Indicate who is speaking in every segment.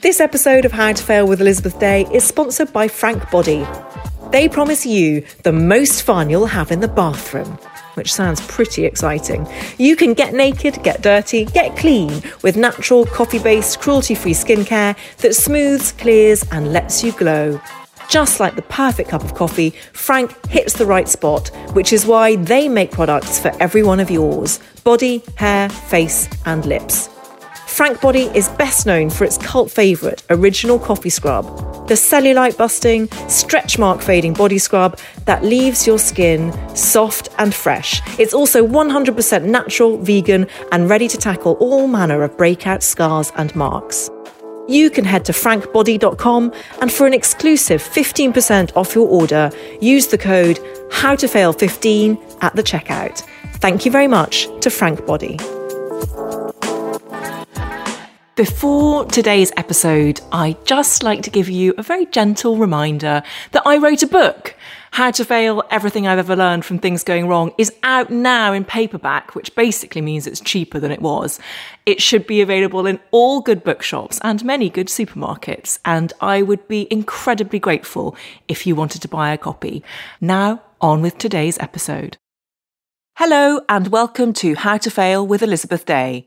Speaker 1: This episode of How to Fail with Elizabeth Day is sponsored by Frank Body. They promise you the most fun you'll have in the bathroom, which sounds pretty exciting. You can get naked, get dirty, get clean with natural, coffee based, cruelty free skincare that smooths, clears, and lets you glow. Just like the perfect cup of coffee, Frank hits the right spot, which is why they make products for every one of yours body, hair, face, and lips. Frank Body is best known for its cult favourite original coffee scrub, the cellulite busting, stretch mark fading body scrub that leaves your skin soft and fresh. It's also 100% natural, vegan, and ready to tackle all manner of breakout scars and marks. You can head to frankbody.com and for an exclusive 15% off your order, use the code HowToFail15 at the checkout. Thank you very much to Frank Body. Before today's episode, I'd just like to give you a very gentle reminder that I wrote a book. How to Fail Everything I've Ever Learned from Things Going Wrong is out now in paperback, which basically means it's cheaper than it was. It should be available in all good bookshops and many good supermarkets, and I would be incredibly grateful if you wanted to buy a copy. Now, on with today's episode. Hello, and welcome to How to Fail with Elizabeth Day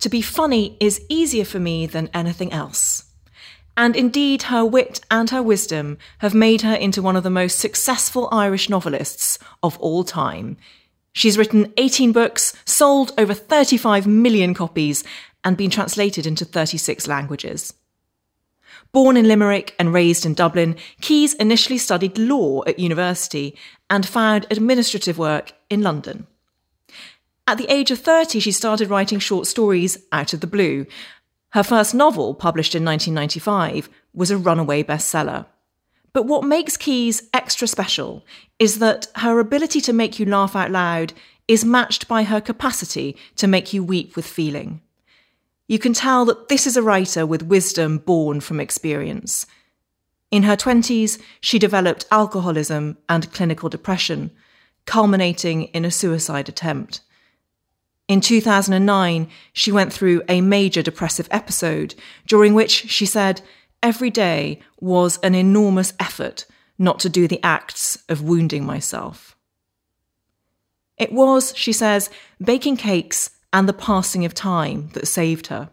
Speaker 1: to be funny is easier for me than anything else. And indeed, her wit and her wisdom have made her into one of the most successful Irish novelists of all time. She's written 18 books, sold over 35 million copies, and been translated into 36 languages. Born in Limerick and raised in Dublin, Keyes initially studied law at university and found administrative work in London. At the age of 30, she started writing short stories out of the blue. Her first novel, published in 1995, was a runaway bestseller. But what makes Keyes extra special is that her ability to make you laugh out loud is matched by her capacity to make you weep with feeling. You can tell that this is a writer with wisdom born from experience. In her 20s, she developed alcoholism and clinical depression, culminating in a suicide attempt. In 2009, she went through a major depressive episode during which she said every day was an enormous effort not to do the acts of wounding myself. It was, she says, baking cakes and the passing of time that saved her.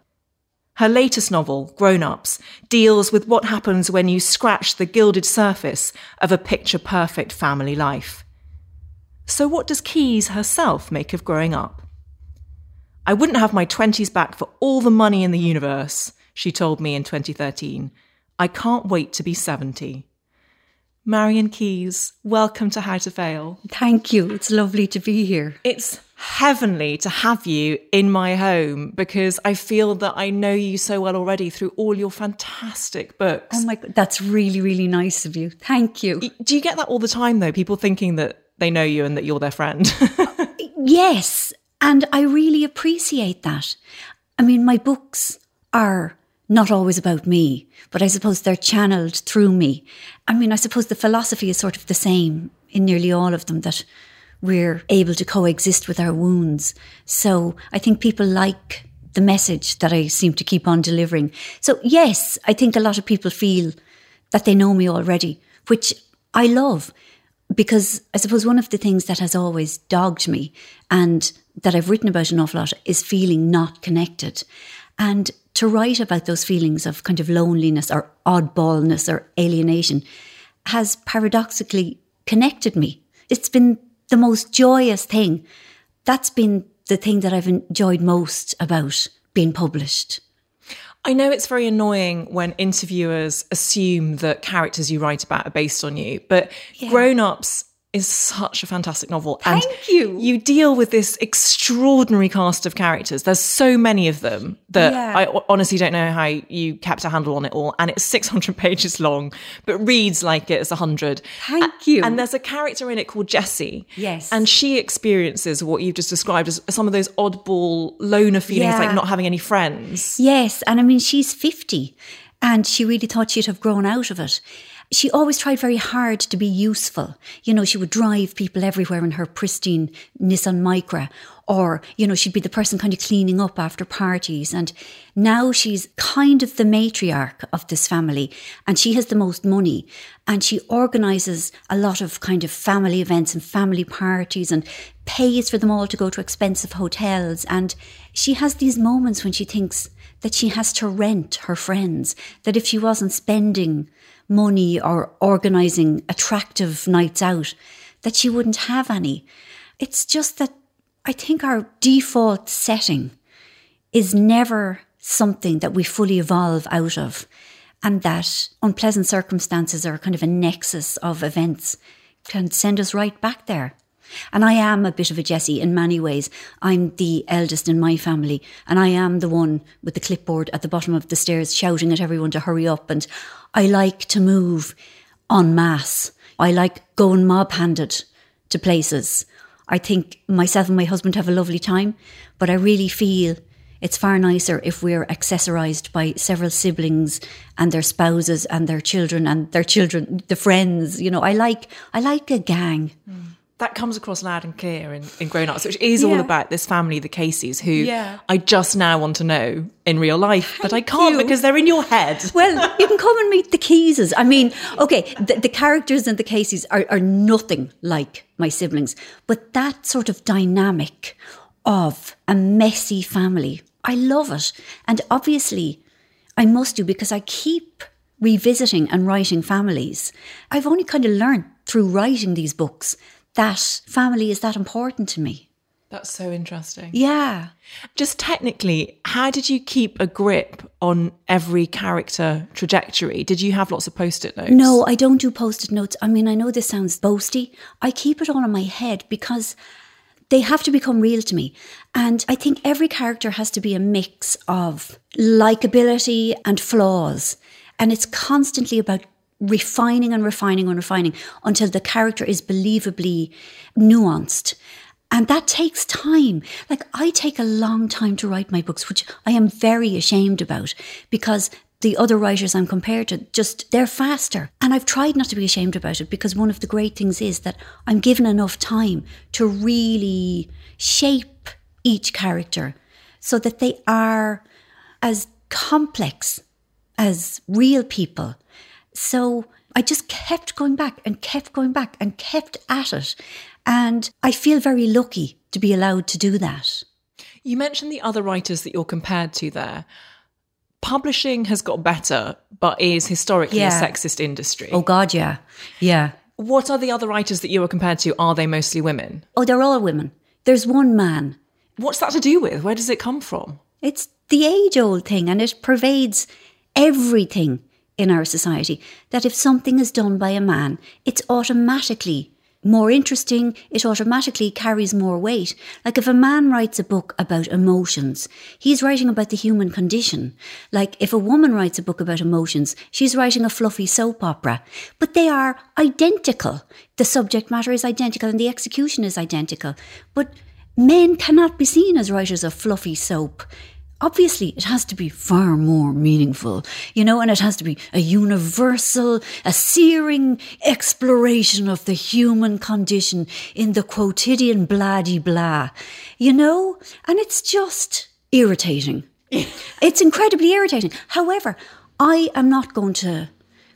Speaker 1: Her latest novel, Grown Ups, deals with what happens when you scratch the gilded surface of a picture perfect family life. So, what does Keyes herself make of growing up? I wouldn't have my 20s back for all the money in the universe, she told me in 2013. I can't wait to be 70. Marian Keyes, welcome to How to Fail.
Speaker 2: Thank you. It's lovely to be here.
Speaker 1: It's heavenly to have you in my home because I feel that I know you so well already through all your fantastic books.
Speaker 2: Oh my god, that's really really nice of you. Thank you.
Speaker 1: Do you get that all the time though? People thinking that they know you and that you're their friend?
Speaker 2: yes, and I really appreciate that. I mean, my books are not always about me, but I suppose they're channeled through me. I mean, I suppose the philosophy is sort of the same in nearly all of them that we're able to coexist with our wounds. So I think people like the message that I seem to keep on delivering. So, yes, I think a lot of people feel that they know me already, which I love because I suppose one of the things that has always dogged me and that I've written about an awful lot is feeling not connected. And to write about those feelings of kind of loneliness or oddballness or alienation has paradoxically connected me. It's been the most joyous thing. That's been the thing that I've enjoyed most about being published.
Speaker 1: I know it's very annoying when interviewers assume that characters you write about are based on you, but yeah. grown ups is such a fantastic novel.
Speaker 2: Thank
Speaker 1: and
Speaker 2: you.
Speaker 1: You deal with this extraordinary cast of characters. There's so many of them that
Speaker 2: Yeah.
Speaker 1: I honestly don't know how you kept a handle on it all. And it's 600 pages long, but reads like it's 100.
Speaker 2: Thank you.
Speaker 1: And there's a character in it called Jessie.
Speaker 2: Yes.
Speaker 1: And she experiences what you've just described as some of those oddball loner feelings,
Speaker 2: Yeah.
Speaker 1: like not having any friends.
Speaker 2: Yes, and I mean, she's 50 and she really thought she'd have grown out of it. She always tried very hard to be useful. You know, she would drive people everywhere in her pristine Nissan Micra, or, you know, she'd be the person kind of cleaning up after parties. And now she's kind of the matriarch of this family, and she has the most money. And she organizes a lot of kind of family events and family parties and pays for them all to go to expensive hotels. And she has these moments when she thinks, that she has to rent her friends, that if she wasn't spending money or organizing attractive nights out, that she wouldn't have any. It's just that I think our default setting is never something that we fully evolve out of, and that unpleasant circumstances are kind of a nexus of events can send us right back there. And I am a bit of a Jessie in many ways. I'm the eldest in my family, and I am the one with the clipboard at the bottom of the stairs shouting at everyone to hurry up. And I like to move en masse. I like going mob handed to places. I think myself and my husband have a lovely time, but I really feel it's far nicer if we're accessorized by several siblings and their spouses and their children and their children, the friends. You know, I like I like a gang. Mm.
Speaker 1: That comes across loud and clear in, in Grown Ups, which is all about this family, the Caseys, who
Speaker 2: Yeah.
Speaker 1: I just now want to know in real life, but I can't
Speaker 2: you.
Speaker 1: because they're in your head.
Speaker 2: Well, you can come and meet the Keyeses. I mean, okay, the, the characters and the Caseys are, are nothing like my siblings, but that sort of dynamic of a messy family, I love it. And obviously, I must do because I keep revisiting and writing families. I've only kind of learned through writing these books that family is that important to me.
Speaker 1: That's so interesting.
Speaker 2: Yeah.
Speaker 1: Just technically, how did you keep a grip on every character trajectory? Did you have lots of post it notes?
Speaker 2: No, I don't do post it notes. I mean, I know this sounds boasty. I keep it all in my head because they have to become real to me. And I think every character has to be a mix of likability and flaws. And it's constantly about refining and refining and refining until the character is believably nuanced. And that takes time. Like I take a long time to write my books, which I am very ashamed about because the other writers I'm compared to just, they're faster. And I've tried not to be ashamed about it because one of the great things is that I'm given enough time to really shape each character so that they are as complex as real people. So I just kept going back and kept going back and kept at it. And I feel very lucky to be allowed to do that.
Speaker 1: You mentioned the other writers that you're compared to there. Publishing has got better, but is historically
Speaker 2: Yeah.
Speaker 1: a sexist industry.
Speaker 2: Oh, God, yeah. Yeah.
Speaker 1: What are the other writers that you are compared to? Are they mostly women?
Speaker 2: Oh, they're all women. There's one man.
Speaker 1: What's that to do with? Where does it come from?
Speaker 2: It's the age old thing and it pervades everything in our society that if something is done by a man, it's automatically more interesting, it automatically carries more weight. Like if a man writes a book about emotions, he's writing about the human condition. Like if a woman writes a book about emotions, she's writing a fluffy soap opera. But they are identical. The subject matter is identical and the execution is identical. But men cannot be seen as writers of fluffy soap obviously it has to be far more meaningful, you know, and it has to be a universal, a searing exploration of the human condition in the quotidian blah blah, you know, and it's just irritating. it's incredibly irritating. However, I am not going to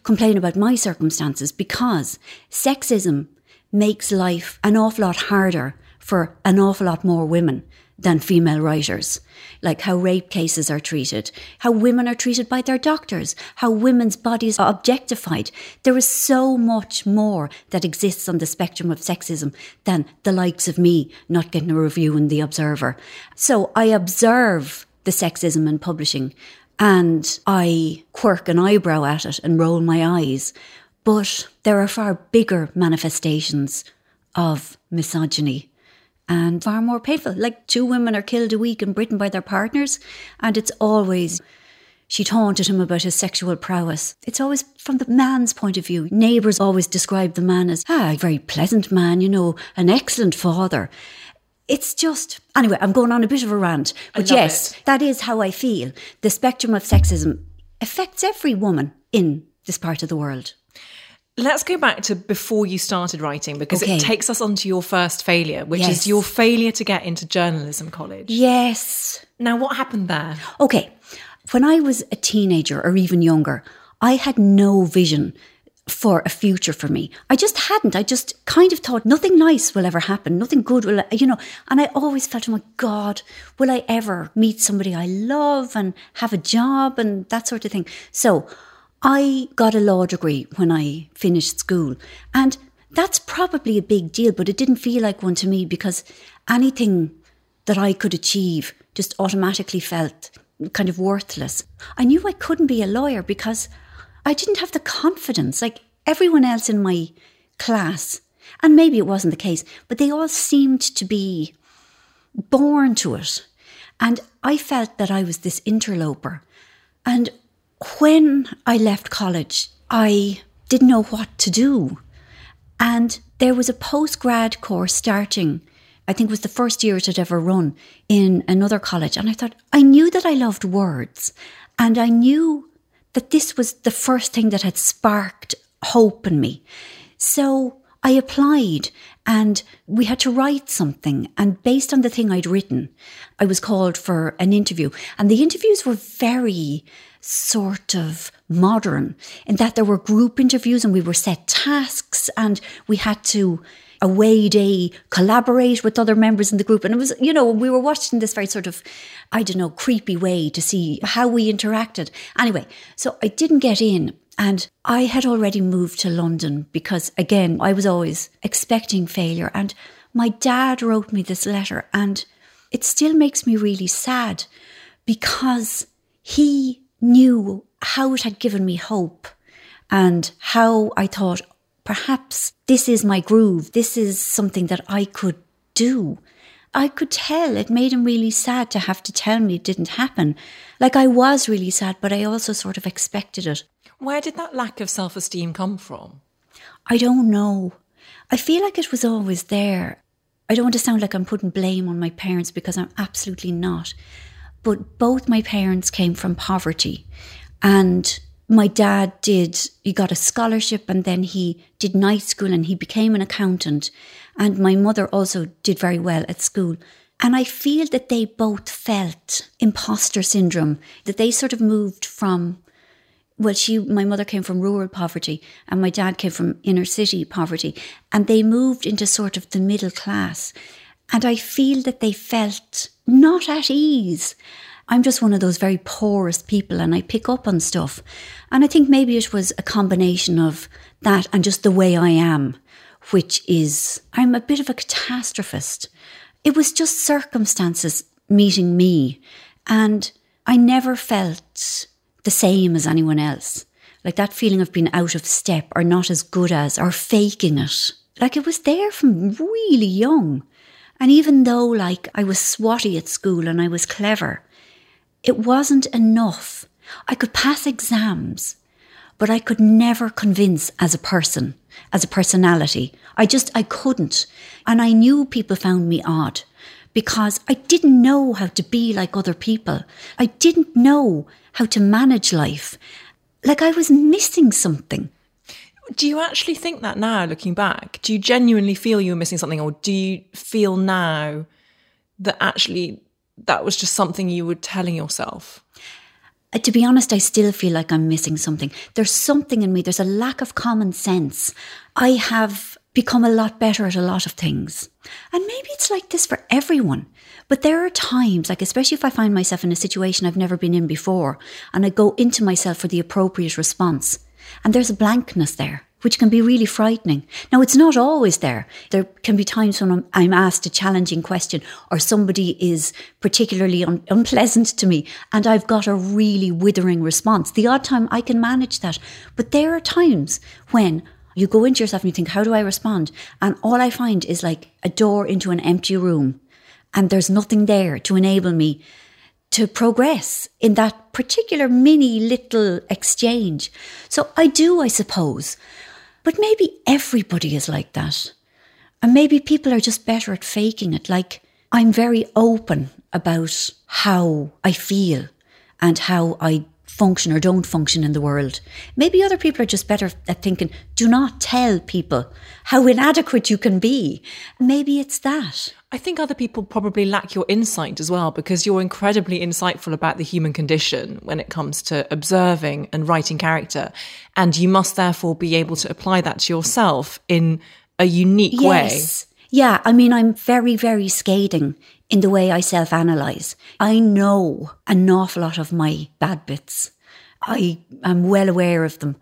Speaker 2: complain about my circumstances because sexism makes life an awful lot harder for an awful lot more women than female writers. Like how rape cases are treated, how women are treated by their doctors, how women's bodies are objectified. There is so much more that exists on the spectrum of sexism than the likes of me not getting a review in The Observer. So I observe the sexism in publishing and I quirk an eyebrow at it and roll my eyes. But there are far bigger manifestations of misogyny and far more painful. Like two women are killed a week in Britain by their partners, and it's always she taunted him about his sexual prowess. It's always from the man's point of view. Neighbours always describe the man as ah, a very pleasant man, you know, an excellent father. It's just anyway. I'm going on a bit of a rant, but yes,
Speaker 1: it.
Speaker 2: that is how I feel. The spectrum of sexism affects every woman in this part of the world.
Speaker 1: Let's go back to before you started writing because
Speaker 2: Okay.
Speaker 1: it takes us on to your first failure, which
Speaker 2: Yes.
Speaker 1: is your failure to get into journalism college.
Speaker 2: Yes.
Speaker 1: Now, what happened there?
Speaker 2: Okay. When I was a teenager or even younger, I had no vision for a future for me. I just hadn't. I just kind of thought nothing nice will ever happen. Nothing good will, you know. And I always felt, oh my God, will I ever meet somebody I love and have a job and that sort of thing? So I got a law degree when I finished school. And that's probably a big deal, but it didn't feel like one to me because anything that I could achieve just automatically felt kind of worthless. I knew I couldn't be a lawyer because I didn't have the confidence like everyone else in my class. And maybe it wasn't the case, but they all seemed to be born to it. And I felt that I was this interloper. And when I left college, I didn't know what to do. And there was a post grad course starting, I think it was the first year it had ever run in another college. And I thought, I knew that I loved words. And I knew that this was the first thing that had sparked hope in me. So I applied and we had to write something. And based on the thing I'd written, I was called for an interview. And the interviews were very sort of modern in that there were group interviews and we were set tasks and we had to away day collaborate with other members in the group and it was you know we were watching this very sort of i don't know creepy way to see how we interacted anyway so i didn't get in and i had already moved to london because again i was always expecting failure and my dad wrote me this letter and it still makes me really sad because he knew how it had given me hope and how I thought perhaps this is my groove. This is something that I could do. I could tell it made him really sad to have to tell me it didn't happen. Like I was really sad, but I also sort of expected it.
Speaker 1: Where did that lack of self esteem come from?
Speaker 2: I don't know. I feel like it was always there. I don't want to sound like I'm putting blame on my parents because I'm absolutely not. But both my parents came from poverty. And my dad did, he got a scholarship and then he did night school and he became an accountant. And my mother also did very well at school. And I feel that they both felt imposter syndrome, that they sort of moved from well, she, my mother came from rural poverty and my dad came from inner city poverty. And they moved into sort of the middle class. And I feel that they felt not at ease. I'm just one of those very porous people and I pick up on stuff. And I think maybe it was a combination of that and just the way I am, which is I'm a bit of a catastrophist. It was just circumstances meeting me. And I never felt the same as anyone else. Like that feeling of being out of step or not as good as or faking it. Like it was there from really young. And even though like I was swotty at school and I was clever, it wasn't enough. I could pass exams, but I could never convince as a person, as a personality. I just, I couldn't. And I knew people found me odd because I didn't know how to be like other people. I didn't know how to manage life. Like I was missing something.
Speaker 1: Do you actually think that now, looking back? Do you genuinely feel you were missing something, or do you feel now that actually that was just something you were telling yourself?
Speaker 2: Uh, To be honest, I still feel like I'm missing something. There's something in me, there's a lack of common sense. I have become a lot better at a lot of things. And maybe it's like this for everyone. But there are times, like especially if I find myself in a situation I've never been in before, and I go into myself for the appropriate response, and there's a blankness there. Which can be really frightening. Now, it's not always there. There can be times when I'm, I'm asked a challenging question or somebody is particularly un- unpleasant to me and I've got a really withering response. The odd time I can manage that. But there are times when You go into yourself and you think, how do I respond? And all I find is like a door into an empty room and there's nothing there to enable me to progress in that particular mini little exchange. So I do, I suppose. But maybe everybody is like that. And maybe people are just better at faking it. Like I'm very open about how I feel and how I function or don't function in the world. Maybe other people are just better at thinking, do not tell people how inadequate you can be. Maybe it's that.
Speaker 1: I think other people probably lack your insight as well because you're incredibly insightful about the human condition when it comes to observing and writing character. And you must therefore be able to apply that to yourself in a unique yes. way.
Speaker 2: Yeah, I mean, I'm very, very scathing in the way I self analyze. I know an awful lot of my bad bits. I am well aware of them.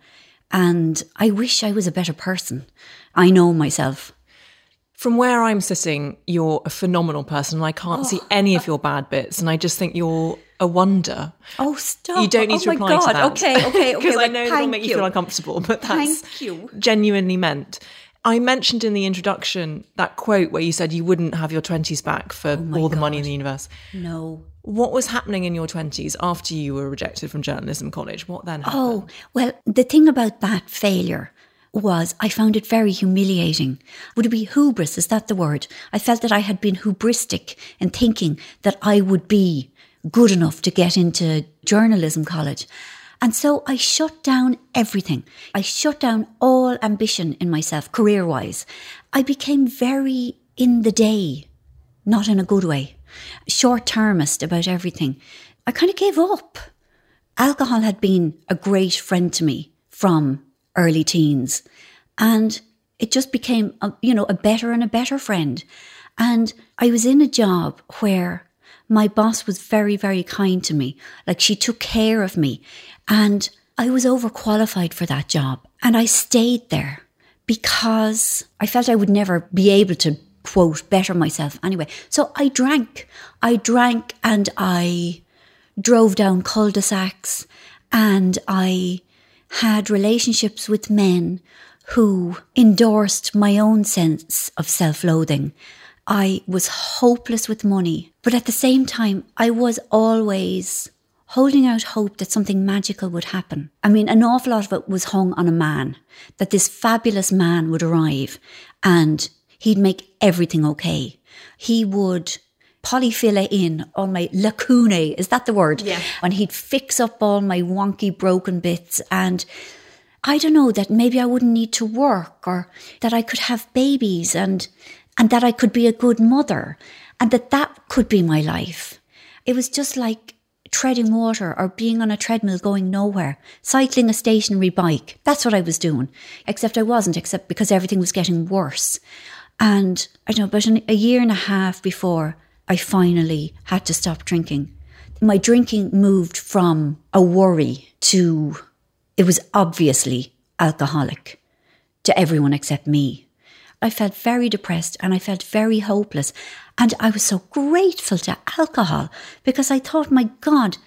Speaker 2: And I wish I was a better person. I know myself.
Speaker 1: From where I'm sitting, you're a phenomenal person and I can't oh. see any of uh your bad bits. And I just think you're a wonder.
Speaker 2: Oh, stop.
Speaker 1: You don't need
Speaker 2: oh
Speaker 1: to reply
Speaker 2: God.
Speaker 1: to that.
Speaker 2: Okay, okay, okay.
Speaker 1: Because I know that'll make you. you feel uncomfortable, but that's genuinely meant. I mentioned in the introduction that quote where you said you wouldn't have your 20s back for oh all the God. money in the universe.
Speaker 2: No.
Speaker 1: What was happening in your 20s after you were rejected from journalism college? What then happened?
Speaker 2: Oh, well, the thing about that failure was I found it very humiliating. Would it be hubris? Is that the word? I felt that I had been hubristic in thinking that I would be good enough to get into journalism college. And so I shut down everything. I shut down all ambition in myself, career wise. I became very in the day, not in a good way, short termist about everything. I kind of gave up. Alcohol had been a great friend to me from early teens. And it just became, a, you know, a better and a better friend. And I was in a job where my boss was very, very kind to me. Like she took care of me. And I was overqualified for that job. And I stayed there because I felt I would never be able to, quote, better myself anyway. So I drank. I drank and I drove down cul de sacs and I had relationships with men who endorsed my own sense of self loathing. I was hopeless with money, but at the same time, I was always holding out hope that something magical would happen. I mean, an awful lot of it was hung on a man, that this fabulous man would arrive and he'd make everything okay. He would polyfill in all my lacunae. Is that the word?
Speaker 1: Yeah.
Speaker 2: And he'd fix up all my wonky broken bits. And I don't know that maybe I wouldn't need to work or that I could have babies and, and that I could be a good mother and that that could be my life. It was just like treading water or being on a treadmill going nowhere, cycling a stationary bike. That's what I was doing. Except I wasn't, except because everything was getting worse. And I don't know, about a year and a half before I finally had to stop drinking. My drinking moved from a worry to it was obviously alcoholic to everyone except me. I felt very depressed and I felt very hopeless. And I was so grateful to alcohol because I thought, my God,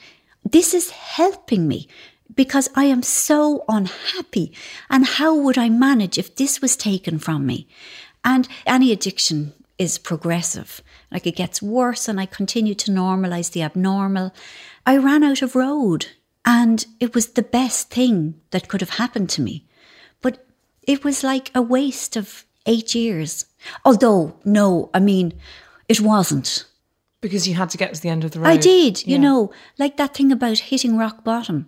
Speaker 2: this is helping me because I am so unhappy. And how would I manage if this was taken from me? And any addiction is progressive. Like it gets worse and I continue to normalize the abnormal. I ran out of road and it was the best thing that could have happened to me. But it was like a waste of eight years. Although, no, I mean, it wasn't.
Speaker 1: Because you had to get to the end of the road.
Speaker 2: I did, yeah. you know, like that thing about hitting rock bottom.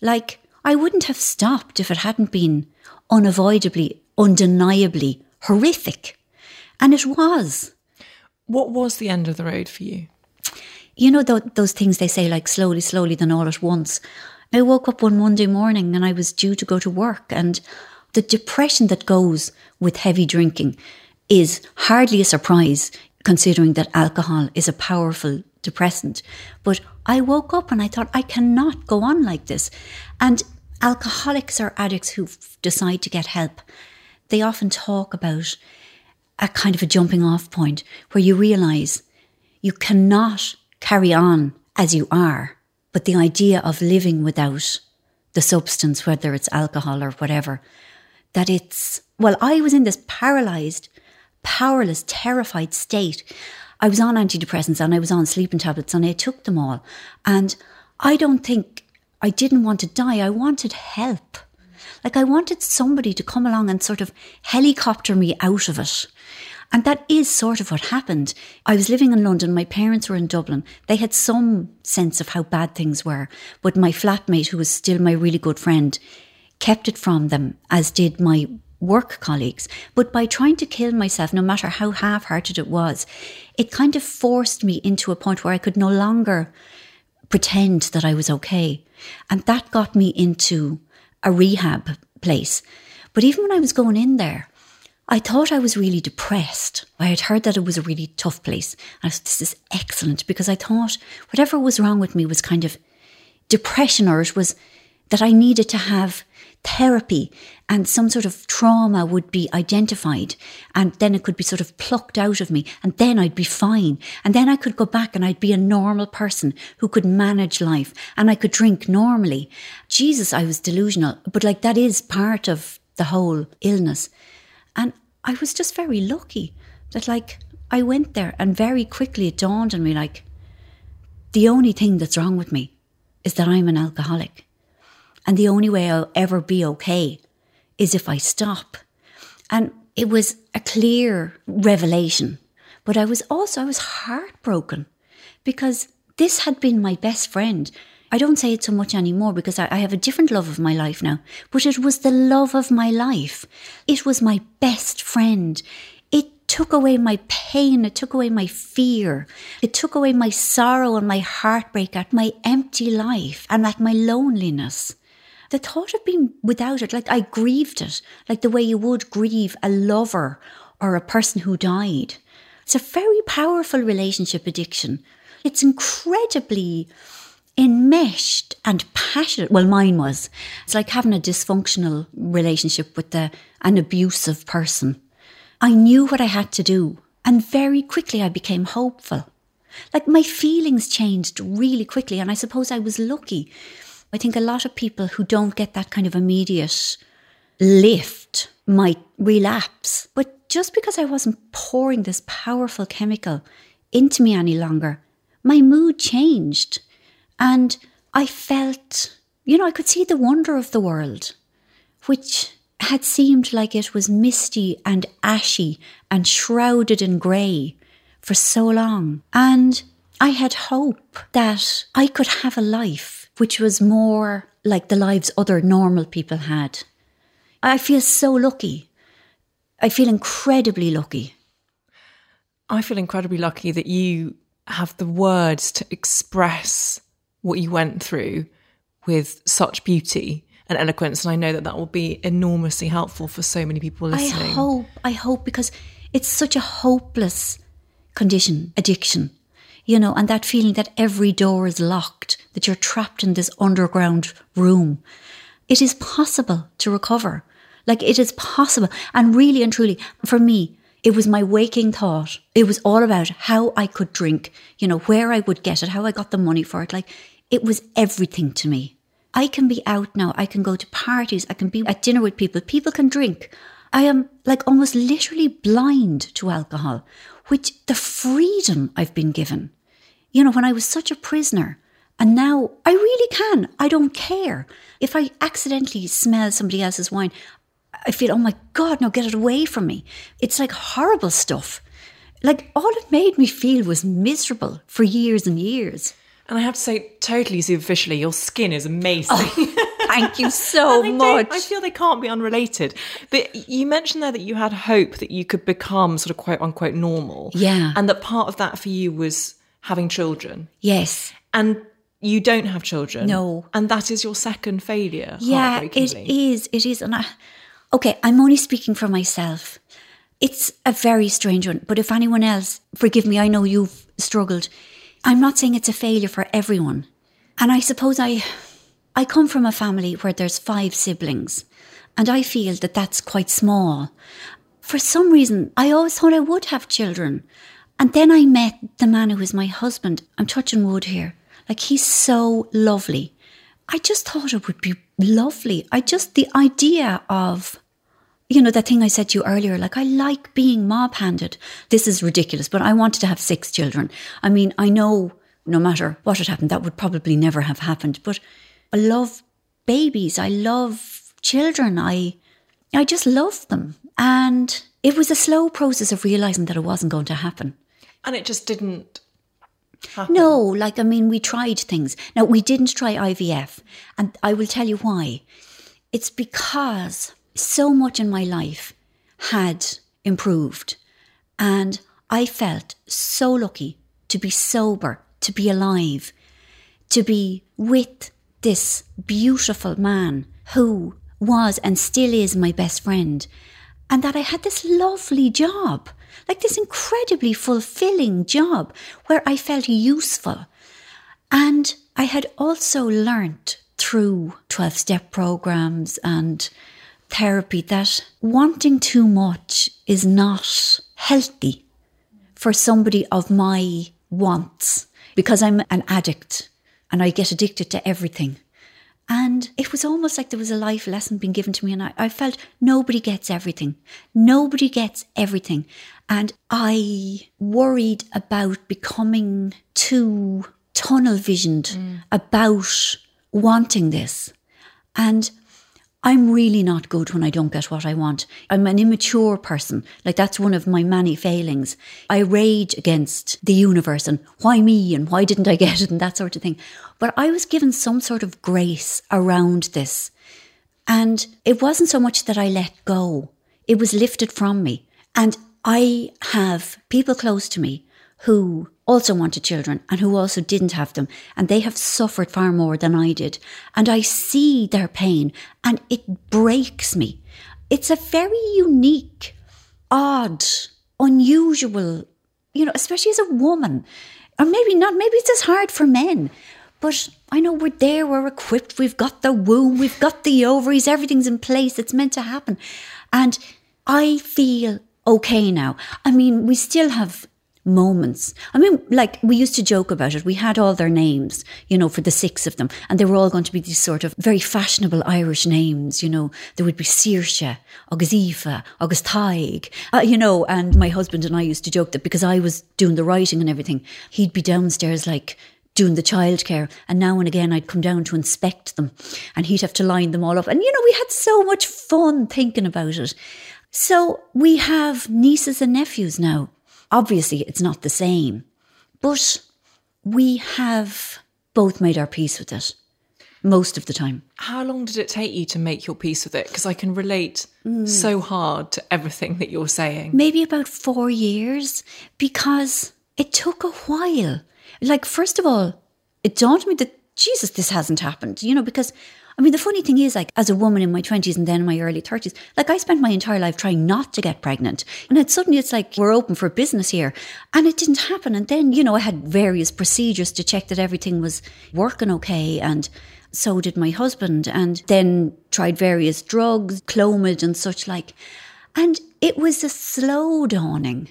Speaker 2: Like, I wouldn't have stopped if it hadn't been unavoidably, undeniably horrific. And it was.
Speaker 1: What was the end of the road for you?
Speaker 2: You know th- those things they say like slowly, slowly, then all at once. I woke up one Monday morning and I was due to go to work, and the depression that goes with heavy drinking is hardly a surprise considering that alcohol is a powerful depressant. But I woke up and I thought, I cannot go on like this. And alcoholics or addicts who decide to get help, they often talk about a kind of a jumping off point where you realize you cannot carry on as you are. But the idea of living without the substance, whether it's alcohol or whatever, that it's, well, I was in this paralyzed, powerless, terrified state. I was on antidepressants and I was on sleeping tablets and I took them all. And I don't think I didn't want to die. I wanted help. Like I wanted somebody to come along and sort of helicopter me out of it. And that is sort of what happened. I was living in London. My parents were in Dublin. They had some sense of how bad things were. But my flatmate, who was still my really good friend, kept it from them, as did my work colleagues. But by trying to kill myself, no matter how half hearted it was, it kind of forced me into a point where I could no longer pretend that I was okay. And that got me into a rehab place. But even when I was going in there, I thought I was really depressed. I had heard that it was a really tough place. And I thought, this is excellent because I thought whatever was wrong with me was kind of depression or it was that I needed to have therapy and some sort of trauma would be identified and then it could be sort of plucked out of me and then I'd be fine. And then I could go back and I'd be a normal person who could manage life and I could drink normally. Jesus, I was delusional, but like that is part of the whole illness. And I was just very lucky that like I went there and very quickly it dawned on me like the only thing that's wrong with me is that I'm an alcoholic. And the only way I'll ever be okay is if I stop. And it was a clear revelation. But I was also, I was heartbroken because this had been my best friend. I don't say it so much anymore because I, I, have a different love of my life now, but it was the love of my life. It was my best friend. It took away my pain. It took away my fear. It took away my sorrow and my heartbreak at my empty life and at my loneliness the thought of being without it, like I grieved it, like the way you would grieve a lover or a person who died. It's a very powerful relationship addiction. It's incredibly enmeshed and passionate. Well, mine was. It's like having a dysfunctional relationship with the, an abusive person. I knew what I had to do, and very quickly I became hopeful. Like my feelings changed really quickly, and I suppose I was lucky I think a lot of people who don't get that kind of immediate lift might relapse. But just because I wasn't pouring this powerful chemical into me any longer, my mood changed. And I felt, you know, I could see the wonder of the world, which had seemed like it was misty and ashy and shrouded in grey for so long. And I had hope that I could have a life which was more like the lives other normal people had. I feel so lucky. I feel incredibly lucky.
Speaker 1: I feel incredibly lucky that you have the words to express what you went through with such beauty and eloquence. And I know that that will be enormously helpful for so many people listening.
Speaker 2: I hope, I hope, because it's such a hopeless condition, addiction you know, and that feeling that every door is locked, that you're trapped in this underground room. It is possible to recover. Like it is possible. And really and truly, for me, it was my waking thought. It was all about how I could drink, you know, where I would get it, how I got the money for it. Like it was everything to me. I can be out now. I can go to parties. I can be at dinner with people. People can drink. I am like almost literally blind to alcohol, which the freedom I've been given. You know, when I was such a prisoner, and now I really can. I don't care. If I accidentally smell somebody else's wine, I feel, oh my God, no, get it away from me. It's like horrible stuff. Like all it made me feel was miserable for years and years.
Speaker 1: And I have to say, totally superficially, your skin is amazing. Oh.
Speaker 2: Thank you so much.
Speaker 1: I feel they can't be unrelated. But you mentioned there that you had hope that you could become sort of quote unquote normal.
Speaker 2: Yeah.
Speaker 1: And that part of that for you was having children.
Speaker 2: Yes.
Speaker 1: And you don't have children.
Speaker 2: No.
Speaker 1: And that is your second failure.
Speaker 2: Yeah, it is. It is. And I, okay, I'm only speaking for myself. It's a very strange one. But if anyone else, forgive me, I know you've struggled. I'm not saying it's a failure for everyone. And I suppose I, I come from a family where there's five siblings, and I feel that that's quite small. For some reason, I always thought I would have children. And then I met the man who is my husband. I'm touching wood here. Like he's so lovely. I just thought it would be lovely. I just, the idea of you know, that thing I said to you earlier, like, I like being mob handed. This is ridiculous, but I wanted to have six children. I mean, I know no matter what had happened, that would probably never have happened, but I love babies. I love children. I, I just love them. And it was a slow process of realizing that it wasn't going to happen.
Speaker 1: And it just didn't happen.
Speaker 2: No, like, I mean, we tried things. Now, we didn't try IVF. And I will tell you why. It's because so much in my life had improved. And I felt so lucky to be sober, to be alive, to be with this beautiful man who was and still is my best friend. And that I had this lovely job, like this incredibly fulfilling job where I felt useful. And I had also learnt through 12 step programs and therapy that wanting too much is not healthy for somebody of my wants because I'm an addict and I get addicted to everything. And it was almost like there was a life lesson being given to me. And I, I, felt nobody gets everything. Nobody gets everything. And I worried about becoming too tunnel visioned mm. about wanting this. And I'm really not good when I don't get what I want. I'm an immature person. Like that's one of my many failings. I rage against the universe and why me and why didn't I get it and that sort of thing. But I was given some sort of grace around this. And it wasn't so much that I let go. It was lifted from me. And I have people close to me who also wanted children and who also didn't have them. And they have suffered far more than I did. And I see their pain and it breaks me. It's a very unique, odd, unusual, you know, especially as a woman. Or maybe not, maybe it's as hard for men. But I know we're there, we're equipped, we've got the womb, we've got the ovaries, everything's in place, it's meant to happen. And I feel okay now. I mean, we still have moments. I mean, like we used to joke about it. We had all their names, you know, for the six of them, and they were all going to be these sort of very fashionable Irish names. You know, there would be Saoirse, August Aoife, August Tadhg, uh, you know. And my husband and I used to joke that because I was doing the writing and everything, he'd be downstairs like doing the childcare. And now and again, I'd come down to inspect them and he'd have to line them all up. And, you know, we had so much fun thinking about it. So we have nieces and nephews now. Obviously, it's not the same, but we have both made our peace with it most of the time.
Speaker 1: How long did it take you to make your peace with it? Because I can relate mm. so hard to everything that you're saying.
Speaker 2: Maybe about four years because it took a while. Like, first of all, it dawned on me that, Jesus, this hasn't happened, you know, because I mean, the funny thing is, like, as a woman in my 20s and then my early 30s, like, I spent my entire life trying not to get pregnant. And then suddenly it's like, we're open for business here. And it didn't happen. And then, you know, I had various procedures to check that everything was working okay. And so did my husband. And then tried various drugs, Clomid and such like. And it was a slow dawning.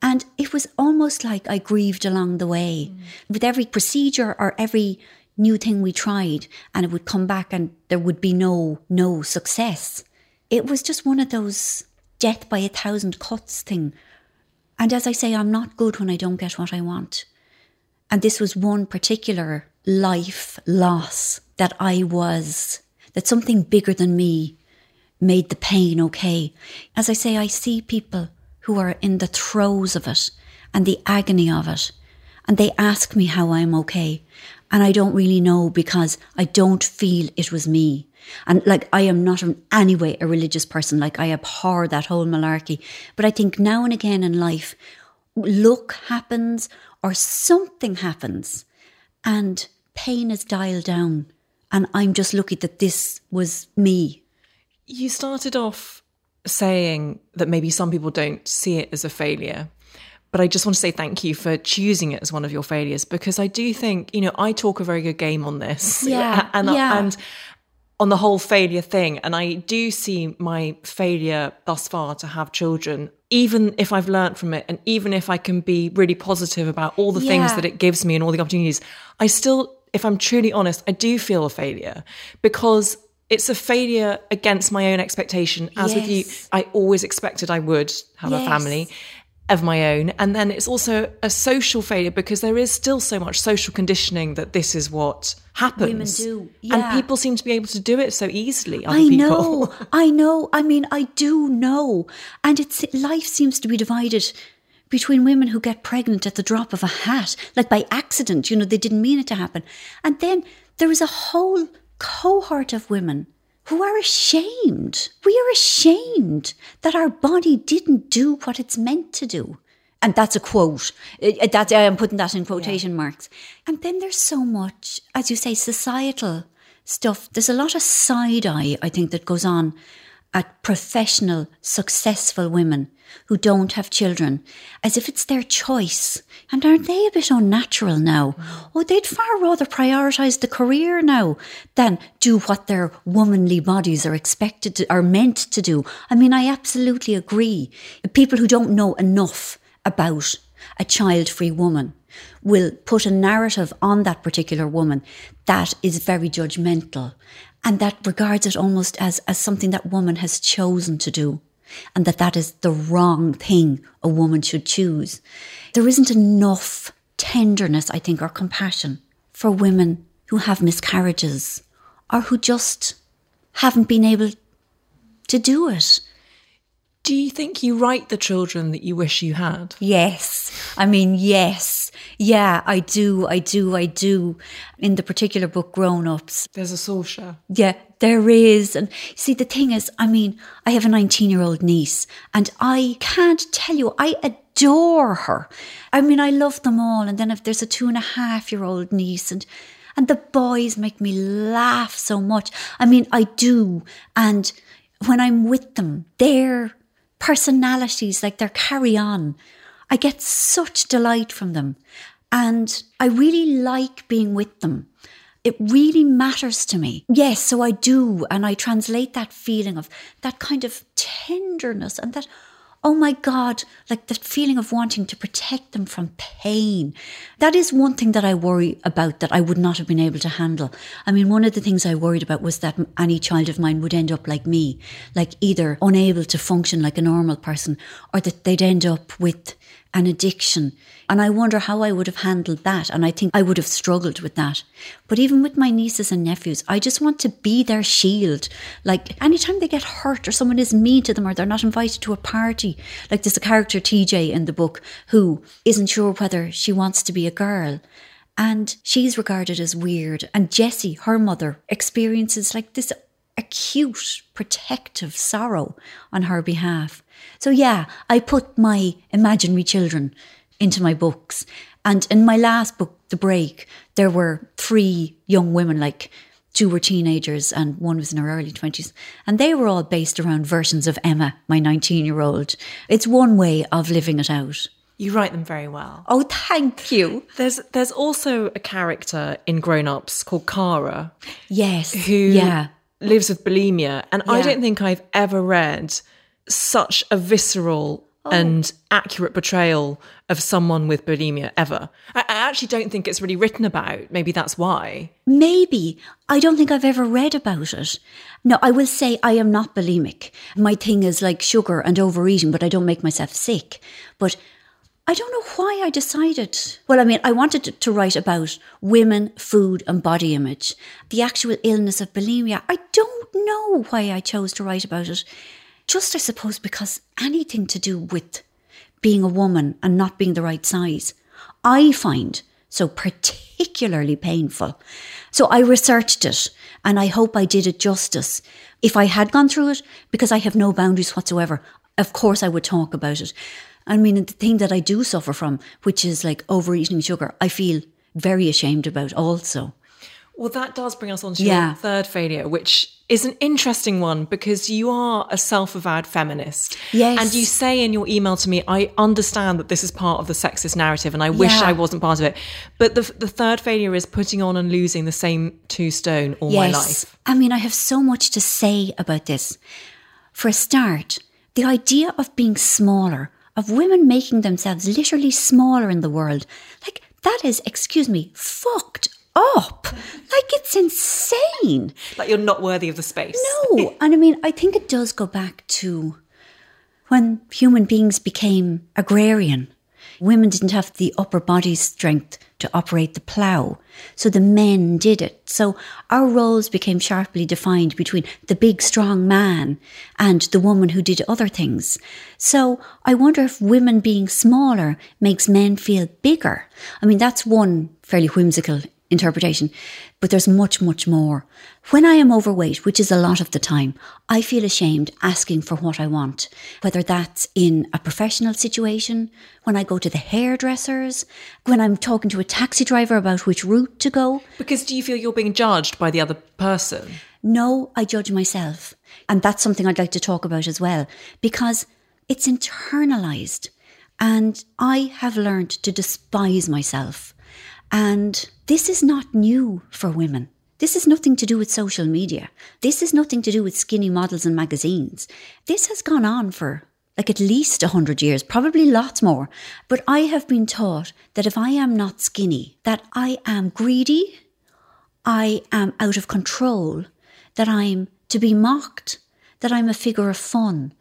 Speaker 2: And it was almost like I grieved along the way. Mm. With every procedure or every new thing we tried and it would come back and there would be no no success. It was just one of those death by a thousand cuts thing. And as I say, I'm not good when I don't get what I want. And this was one particular life loss that I was, that something bigger than me made the pain okay. As I say, I see people who are in the throes of it and the agony of it, and they ask me how I'm okay. And I don't really know because I don't feel it was me. And like, I am not in any way a religious person. Like, I abhor that whole malarkey. But I think now and again in life, luck happens or something happens and pain is dialed down. And I'm just lucky that this was me.
Speaker 1: You started off saying that maybe some people don't see it as a failure. But I just want to say thank you for choosing it as one of your failures because I do think, you know, I talk a very good game on this.
Speaker 2: Yeah.
Speaker 1: and,
Speaker 2: yeah.
Speaker 1: and on the whole failure thing. And I do see my failure thus far to have children, even if I've learned from it and even if I can be really positive about all the yeah. things that it gives me and all the opportunities, I still, if I'm truly honest, I do feel a failure because it's a failure against my own expectation. As with you, I always expected I would have a family of my own. And then it's also a social failure because there is still so much social conditioning that this is what happens.
Speaker 2: Women do,
Speaker 1: And people seem to be able to do it so easily.
Speaker 2: I
Speaker 1: people.
Speaker 2: know, I know. I mean, I do know. And it's life seems to be divided between women who get pregnant at the drop of a hat, like by accident, you know, they didn't mean it to happen. And then there is a whole cohort of women who are ashamed. We are ashamed that our body didn't do what it's meant to do. And that's a quote. Uh, That I'm putting that in quotation marks. And then there's so much, as you say, societal stuff. There's a lot of side eye, I think, that goes on at professional, successful women who don't have children, as if it's their choice. And aren't they a bit unnatural now? Oh, they'd far rather prioritise the career now than do what their womanly bodies are expected to, are meant to do. I mean, I absolutely agree. People who don't know enough about a child free woman will put a narrative on that particular woman that is very judgmental and that regards it almost as, as something that woman has chosen to do and that that is the wrong thing a woman should choose. There isn't enough tenderness, I think, or compassion for women who have miscarriages or who just haven't been able to do it.
Speaker 1: Do you think you write the children that you wish you had?
Speaker 2: Yes. I mean, yes. Yeah, I do. I do. I do. In the particular book, Grown Ups,
Speaker 1: There's a social.
Speaker 2: yeah, there is. And see, the thing is, I mean, I have a 19 year old niece and I can't tell you, I adore her. I mean, I love them all. And then if there's a two and a half year old niece and and the boys make me laugh so much. I mean, I do. And when I'm with them, their personalities, like their carry on, I get such delight from them. And I really like being with them. It really matters to me. Yes, so I do. And I translate that feeling of that kind of tenderness and that, oh my God, like that feeling of wanting to protect them from pain. That is one thing that I worry about that I would not have been able to handle. I mean, one of the things I worried about was that any child of mine would end up like me, like either unable to function like a normal person or that they'd end up with an addiction. And I wonder how I would have handled that. And I think I would have struggled with that. But even with my nieces and nephews, I just want to be their shield. Like anytime they get hurt or someone is mean to them or they're not invited to a party, like there's a character TJ in the book who isn't sure whether she wants to be a girl. And she's regarded as weird. And Jessie, her mother, experiences like this acute protective sorrow on her behalf. So yeah, I put my imaginary children into my books. And in my last book, The Break, there were three young women, like two were teenagers and one was in her early 20s. And they were all based around versions of Emma, my 19 year old. It's one way of living it out.
Speaker 1: You write them very well.
Speaker 2: Oh, thank you.
Speaker 1: There's there's also a character in Grown Ups called Cara.
Speaker 2: Yes.
Speaker 1: who
Speaker 2: yeah.
Speaker 1: Lives with bulimia, and I don't think I've ever read such a visceral
Speaker 2: Oh.
Speaker 1: and accurate portrayal of someone with bulimia ever. I, I actually don't think it's really written about. Maybe that's why.
Speaker 2: Maybe. I don't think I've ever read about it. No, I will say I am not bulimic. My thing is like sugar and overeating, but I don't make myself sick. But I don't know why I decided. Well, I mean, I wanted to- write about women, food, and body image. The actual illness of bulimia, I don't know why I chose to write about it. Just, I suppose, because anything to do with being a woman and not being the right size, I find so particularly painful. So I researched it and I hope I did it justice. If I had gone through it, because I have no boundaries whatsoever, of course I would talk about it. I mean, the thing that I do suffer from, which is like overeating sugar, I feel very ashamed about also.
Speaker 1: Well, that does bring us on to
Speaker 2: Yeah.
Speaker 1: your third failure, which is an interesting one because you are a self avowed feminist.
Speaker 2: Yes.
Speaker 1: And you say in your email to me, I understand that this is part of the sexist narrative and I wish
Speaker 2: Yeah.
Speaker 1: I wasn't part of it. But the, the third failure is putting on and losing the same two stone all my life.
Speaker 2: I mean, I have so much to say about this. For a start, the idea of being smaller, of women making themselves literally smaller in the world, like that is, excuse me, fucked up. Like it's insane.
Speaker 1: Like you're not worthy of the space.
Speaker 2: No. And I mean, I think it does go back to when human beings became agrarian. Women didn't have the upper body strength to operate the plough. So the men did it. So our roles became sharply defined between the big, strong man and the woman who did other things. So I wonder if women being smaller makes men feel bigger. I mean, that's one fairly whimsical interpretation, but there's much, much more. When I am overweight, which is a lot of the time, I feel ashamed asking for what I want, whether that's in a professional situation, when I go to the hairdressers, when I'm talking to a taxi driver about which route to go.
Speaker 1: Because do you feel you're being judged by the other person?
Speaker 2: No, I judge myself. And that's something I'd like to talk about as well, because it's internalized. And I have learned to despise myself. And this is not new for women. This has nothing to do with social media. This has nothing to do with skinny models and magazines. This has gone on for like at least a hundred years, probably lots more. But I have been taught that if I am not skinny, that I am greedy, I am out of control, that I'm to be mocked, that I'm a figure of fun.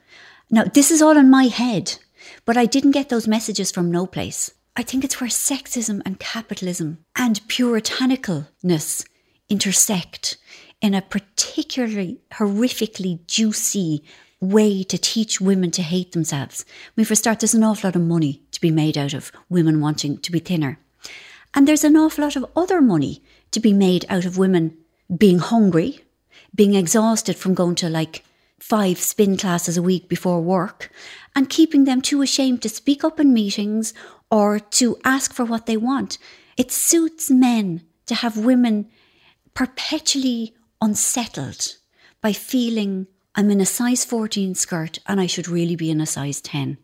Speaker 2: Now, this is all in my head, but I didn't get those messages from no place. I think it's where sexism and capitalism and puritanicalness intersect in a particularly horrifically juicy way to teach women to hate themselves. I mean, for a start, there's an awful lot of money to be made out of women wanting to be thinner. And there's an awful lot of other money to be made out of women being hungry, being exhausted from going to like five spin classes a week before work, and keeping them too ashamed to speak up in meetings or to ask for what they want. It suits men to have women perpetually unsettled by feeling I'm in a size 14 skirt and I should really be in a size 10.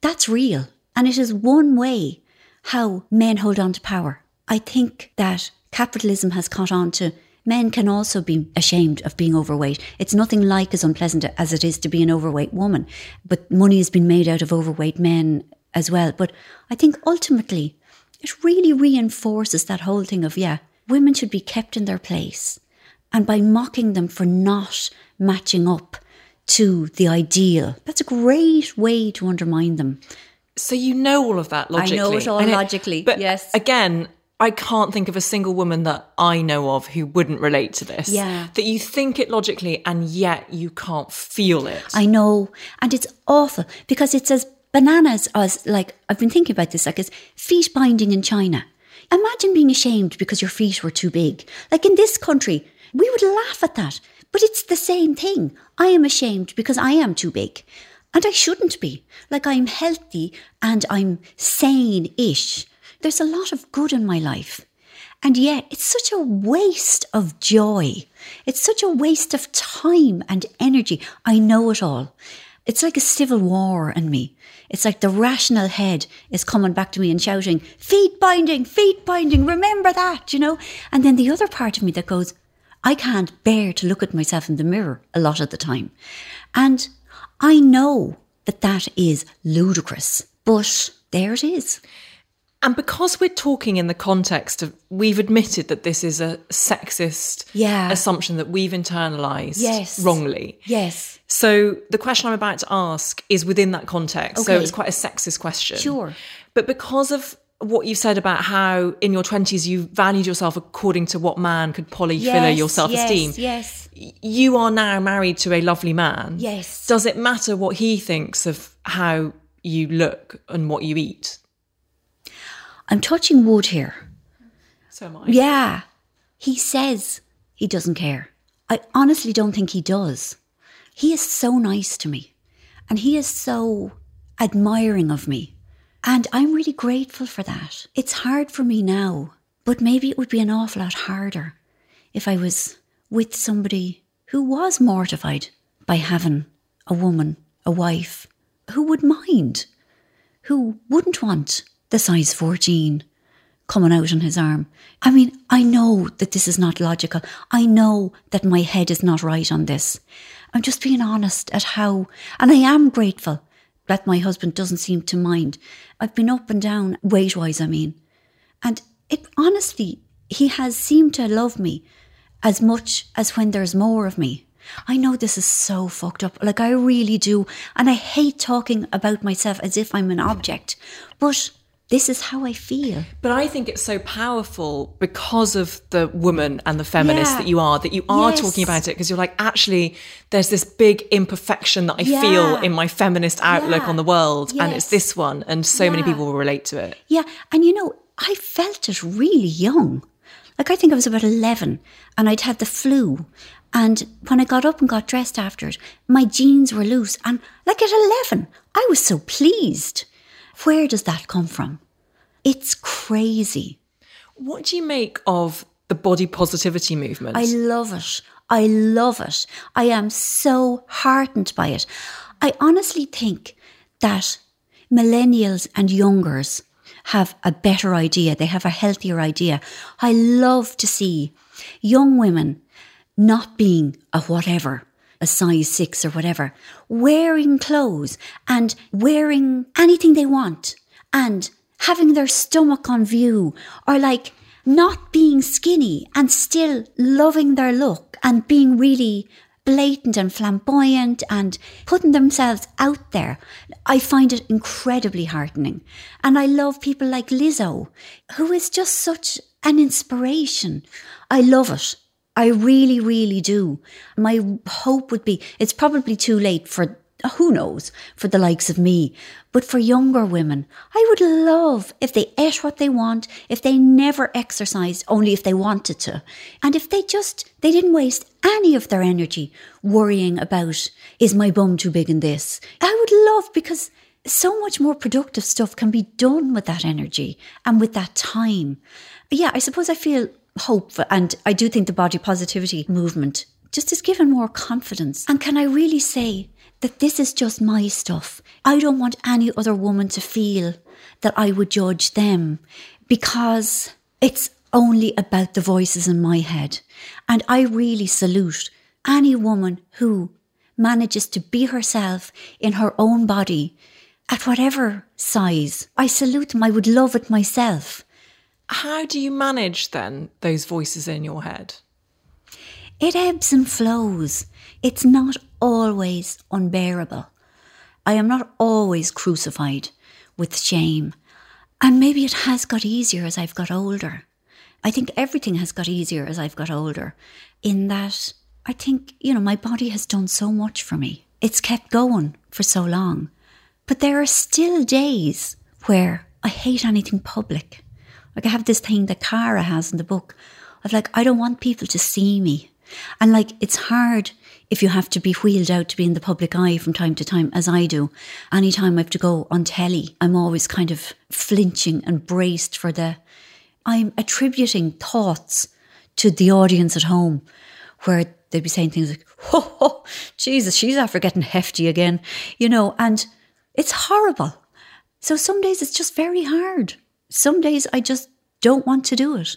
Speaker 2: That's real. And it is one way how men hold on to power. I think that capitalism has caught on to men can also be ashamed of being overweight. It's nothing like as unpleasant as it is to be an overweight woman, but money has been made out of overweight men as well. But I think ultimately it really reinforces that whole thing of, yeah, women should be kept in their place. And by mocking them for not matching up to the ideal, that's a great way to undermine them.
Speaker 1: So you know all of that logically.
Speaker 2: I know it all
Speaker 1: And
Speaker 2: logically,
Speaker 1: but
Speaker 2: yes.
Speaker 1: Again, I can't think of a single woman that I know of who wouldn't relate to this.
Speaker 2: Yeah.
Speaker 1: That you think it logically and yet you can't feel it.
Speaker 2: I know. And it's awful because it's as bananas as, like, I've been thinking about this, like, as feet binding in China. Imagine being ashamed because your feet were too big. Like in this country, we would laugh at that. But it's the same thing. I am ashamed because I am too big. And I shouldn't be. Like I'm healthy and I'm sane ish. There's a lot of good in my life. And yet it's such a waste of joy. It's such a waste of time and energy. I know it all. It's like a civil war in me. It's like the rational head is coming back to me and shouting, feet binding, feet binding, remember that, you know? And then the other part of me that goes, I can't bear to look at myself in the mirror a lot of the time. And I know that that is ludicrous, but there it is.
Speaker 1: And because we're talking in the context of, we've admitted that this is a sexist
Speaker 2: Yeah.
Speaker 1: assumption that we've internalized
Speaker 2: Yes.
Speaker 1: wrongly.
Speaker 2: Yes.
Speaker 1: So the question I'm about to ask is within that context.
Speaker 2: Okay.
Speaker 1: So it's quite a sexist question.
Speaker 2: Sure.
Speaker 1: But because of what you've said about how in your 20s you valued yourself according to what man could Polyfilla your self esteem,
Speaker 2: Yes,
Speaker 1: you are now married to a lovely man.
Speaker 2: yes.
Speaker 1: Does it matter what he thinks of how you look and what you eat?
Speaker 2: I'm touching wood here.
Speaker 1: So am I.
Speaker 2: Yeah. He says he doesn't care. I honestly don't think he does. He is so nice to me and he is so admiring of me. And I'm really grateful for that. It's hard for me now, but maybe it would be an awful lot harder if I was with somebody who was mortified by having a woman, a wife, who would mind, who wouldn't want the size 14 coming out on his arm. I mean, I know that this is not logical. I know that my head is not right on this. I'm just being honest at how, and I am grateful that my husband doesn't seem to mind. I've been up and down weight wise, I mean. And it honestly, he has seemed to love me as much as when there's more of me. I know this is so fucked up. Like, I really do. And I hate talking about myself as if I'm an object. But this is how I feel.
Speaker 1: But I think it's so powerful because of the woman and the feminist
Speaker 2: Yeah.
Speaker 1: that you are, that you are
Speaker 2: Yes.
Speaker 1: talking about it because you're like, actually, there's this big imperfection that I
Speaker 2: Yeah.
Speaker 1: feel in my feminist outlook
Speaker 2: Yeah.
Speaker 1: on the world. And it's this one. And so many people will relate to it.
Speaker 2: Yeah. And you know, I felt it really young. Like, I think I was about 11 and I'd had the flu. And when I got up and got dressed after it, my jeans were loose. And like at 11, I was so pleased. Where does that come from? It's crazy.
Speaker 1: What do you make of the body positivity movement?
Speaker 2: I love it. I love it. I am so heartened by it. I honestly think that millennials and youngers have a better idea. They have a healthier idea. I love to see young women not being a whatever, a size six or whatever, wearing clothes and wearing anything they want and having their stomach on view or like not being skinny and still loving their look and being really blatant and flamboyant and putting themselves out there. I find it incredibly heartening. And I love people like Lizzo, who is just such an inspiration. I love it. I really, really do. My hope would be it's probably too late for who knows for the likes of me, but for younger women, I would love if they ate what they want, if they never exercised, only if they wanted to, and if they just they didn't waste any of their energy worrying about is my bum too big in this. I would love because so much more productive stuff can be done with that energy and with that time. Yeah, I suppose I feel hope and I do think the body positivity movement just is given more confidence. And can I really say that this is just my stuff? I don't want any other woman to feel that I would judge them because it's only about the voices in my head. And I really salute any woman who manages to be herself in her own body at whatever size. I salute them. I would love it myself.
Speaker 1: How do you manage then those voices in your head?
Speaker 2: It ebbs and flows. It's not always unbearable. I am not always crucified with shame. And maybe it has got easier as I've got older. I think everything has got easier as I've got older, in that I think, you know, my body has done so much for me. It's kept going for so long. But there are still days where I hate anything public. Like I have this thing that Cara has in the book of like, I don't want people to see me. And like, it's hard if you have to be wheeled out to be in the public eye from time to time, as I do. Anytime I have to go on telly, I'm always kind of flinching and braced for the. I'm attributing thoughts to the audience at home where they'd be saying things like, oh, oh Jesus, she's after getting hefty again, you know, and it's horrible. So some days it's just very hard. Some days I just don't want to do it.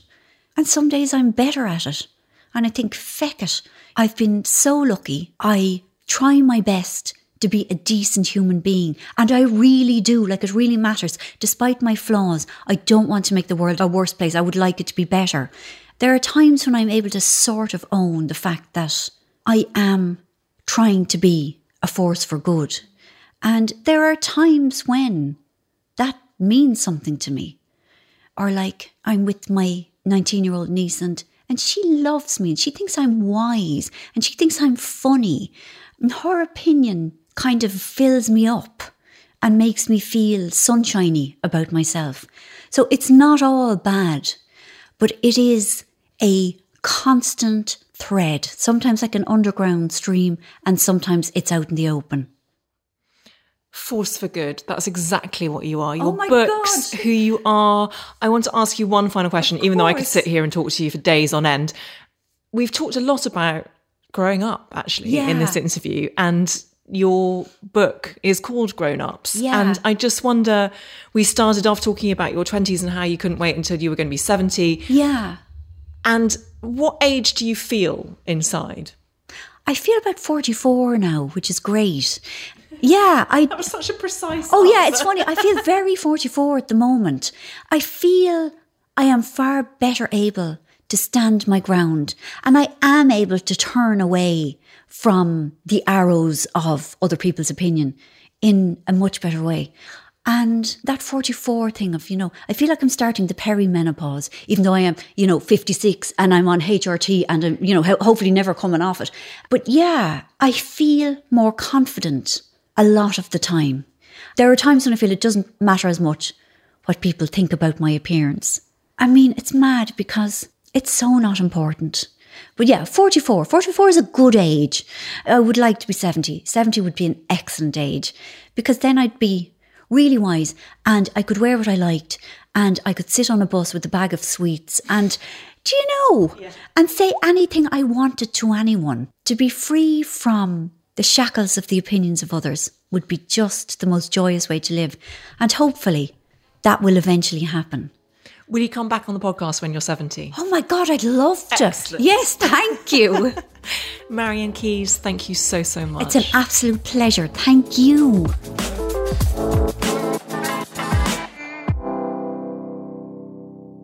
Speaker 2: And some days I'm better at it. And I think, feck it. I've been so lucky. I try my best to be a decent human being. And I really do. Like it really matters. Despite my flaws, I don't want to make the world a worse place. I would like it to be better. There are times when I'm able to sort of own the fact that I am trying to be a force for good. And there are times when that means something to me. Or like I'm with my 19 year old niece and, and she loves me and she thinks I'm wise and she thinks I'm funny. And her opinion kind of fills me up and makes me feel sunshiny about myself. So it's not all bad, but it is a constant thread, sometimes like an underground stream, and sometimes it's out in the open.
Speaker 1: Force for good. That's exactly what you are. Your
Speaker 2: Oh
Speaker 1: books,
Speaker 2: God.
Speaker 1: who you are. I want to ask you one final question, even though I could sit here and talk to you for days on end. We've talked a lot about growing up, actually, in this interview. And your book is called Grown Ups.
Speaker 2: Yeah.
Speaker 1: And I just wonder we started off talking about your 20s and how you couldn't wait until you were going to be 70.
Speaker 2: Yeah.
Speaker 1: And what age do you feel inside?
Speaker 2: I feel about 44 now, which is great. Yeah, I
Speaker 1: That was such a precise.
Speaker 2: Oh yeah, it's funny. I feel very 44 at the moment. I feel I am far better able to stand my ground and I am able to turn away from the arrows of other people's opinion in a much better way. And that 44 thing of, you know, I feel like I'm starting the perimenopause, even though I am, you know, 56 and I'm on HRT and I'm, you know, ho- hopefully never coming off it. But yeah, I feel more confident a lot of the time. There are times when I feel it doesn't matter as much what people think about my appearance. I mean, it's mad because it's so not important. But yeah, 44. 44 is a good age. I would like to be 70. 70 would be an excellent age because then I'd be really wise and I could wear what I liked and I could sit on a bus with a bag of sweets and do you know yeah. and say anything I wanted to anyone to be free from the shackles of the opinions of others would be just the most joyous way to live and hopefully that will eventually happen
Speaker 1: Will you come back on the podcast when you're 70?
Speaker 2: Oh my God, I'd love to. Excellent. Yes, thank you.
Speaker 1: Marian Keyes, thank you so, so much.
Speaker 2: It's an absolute pleasure. Thank you.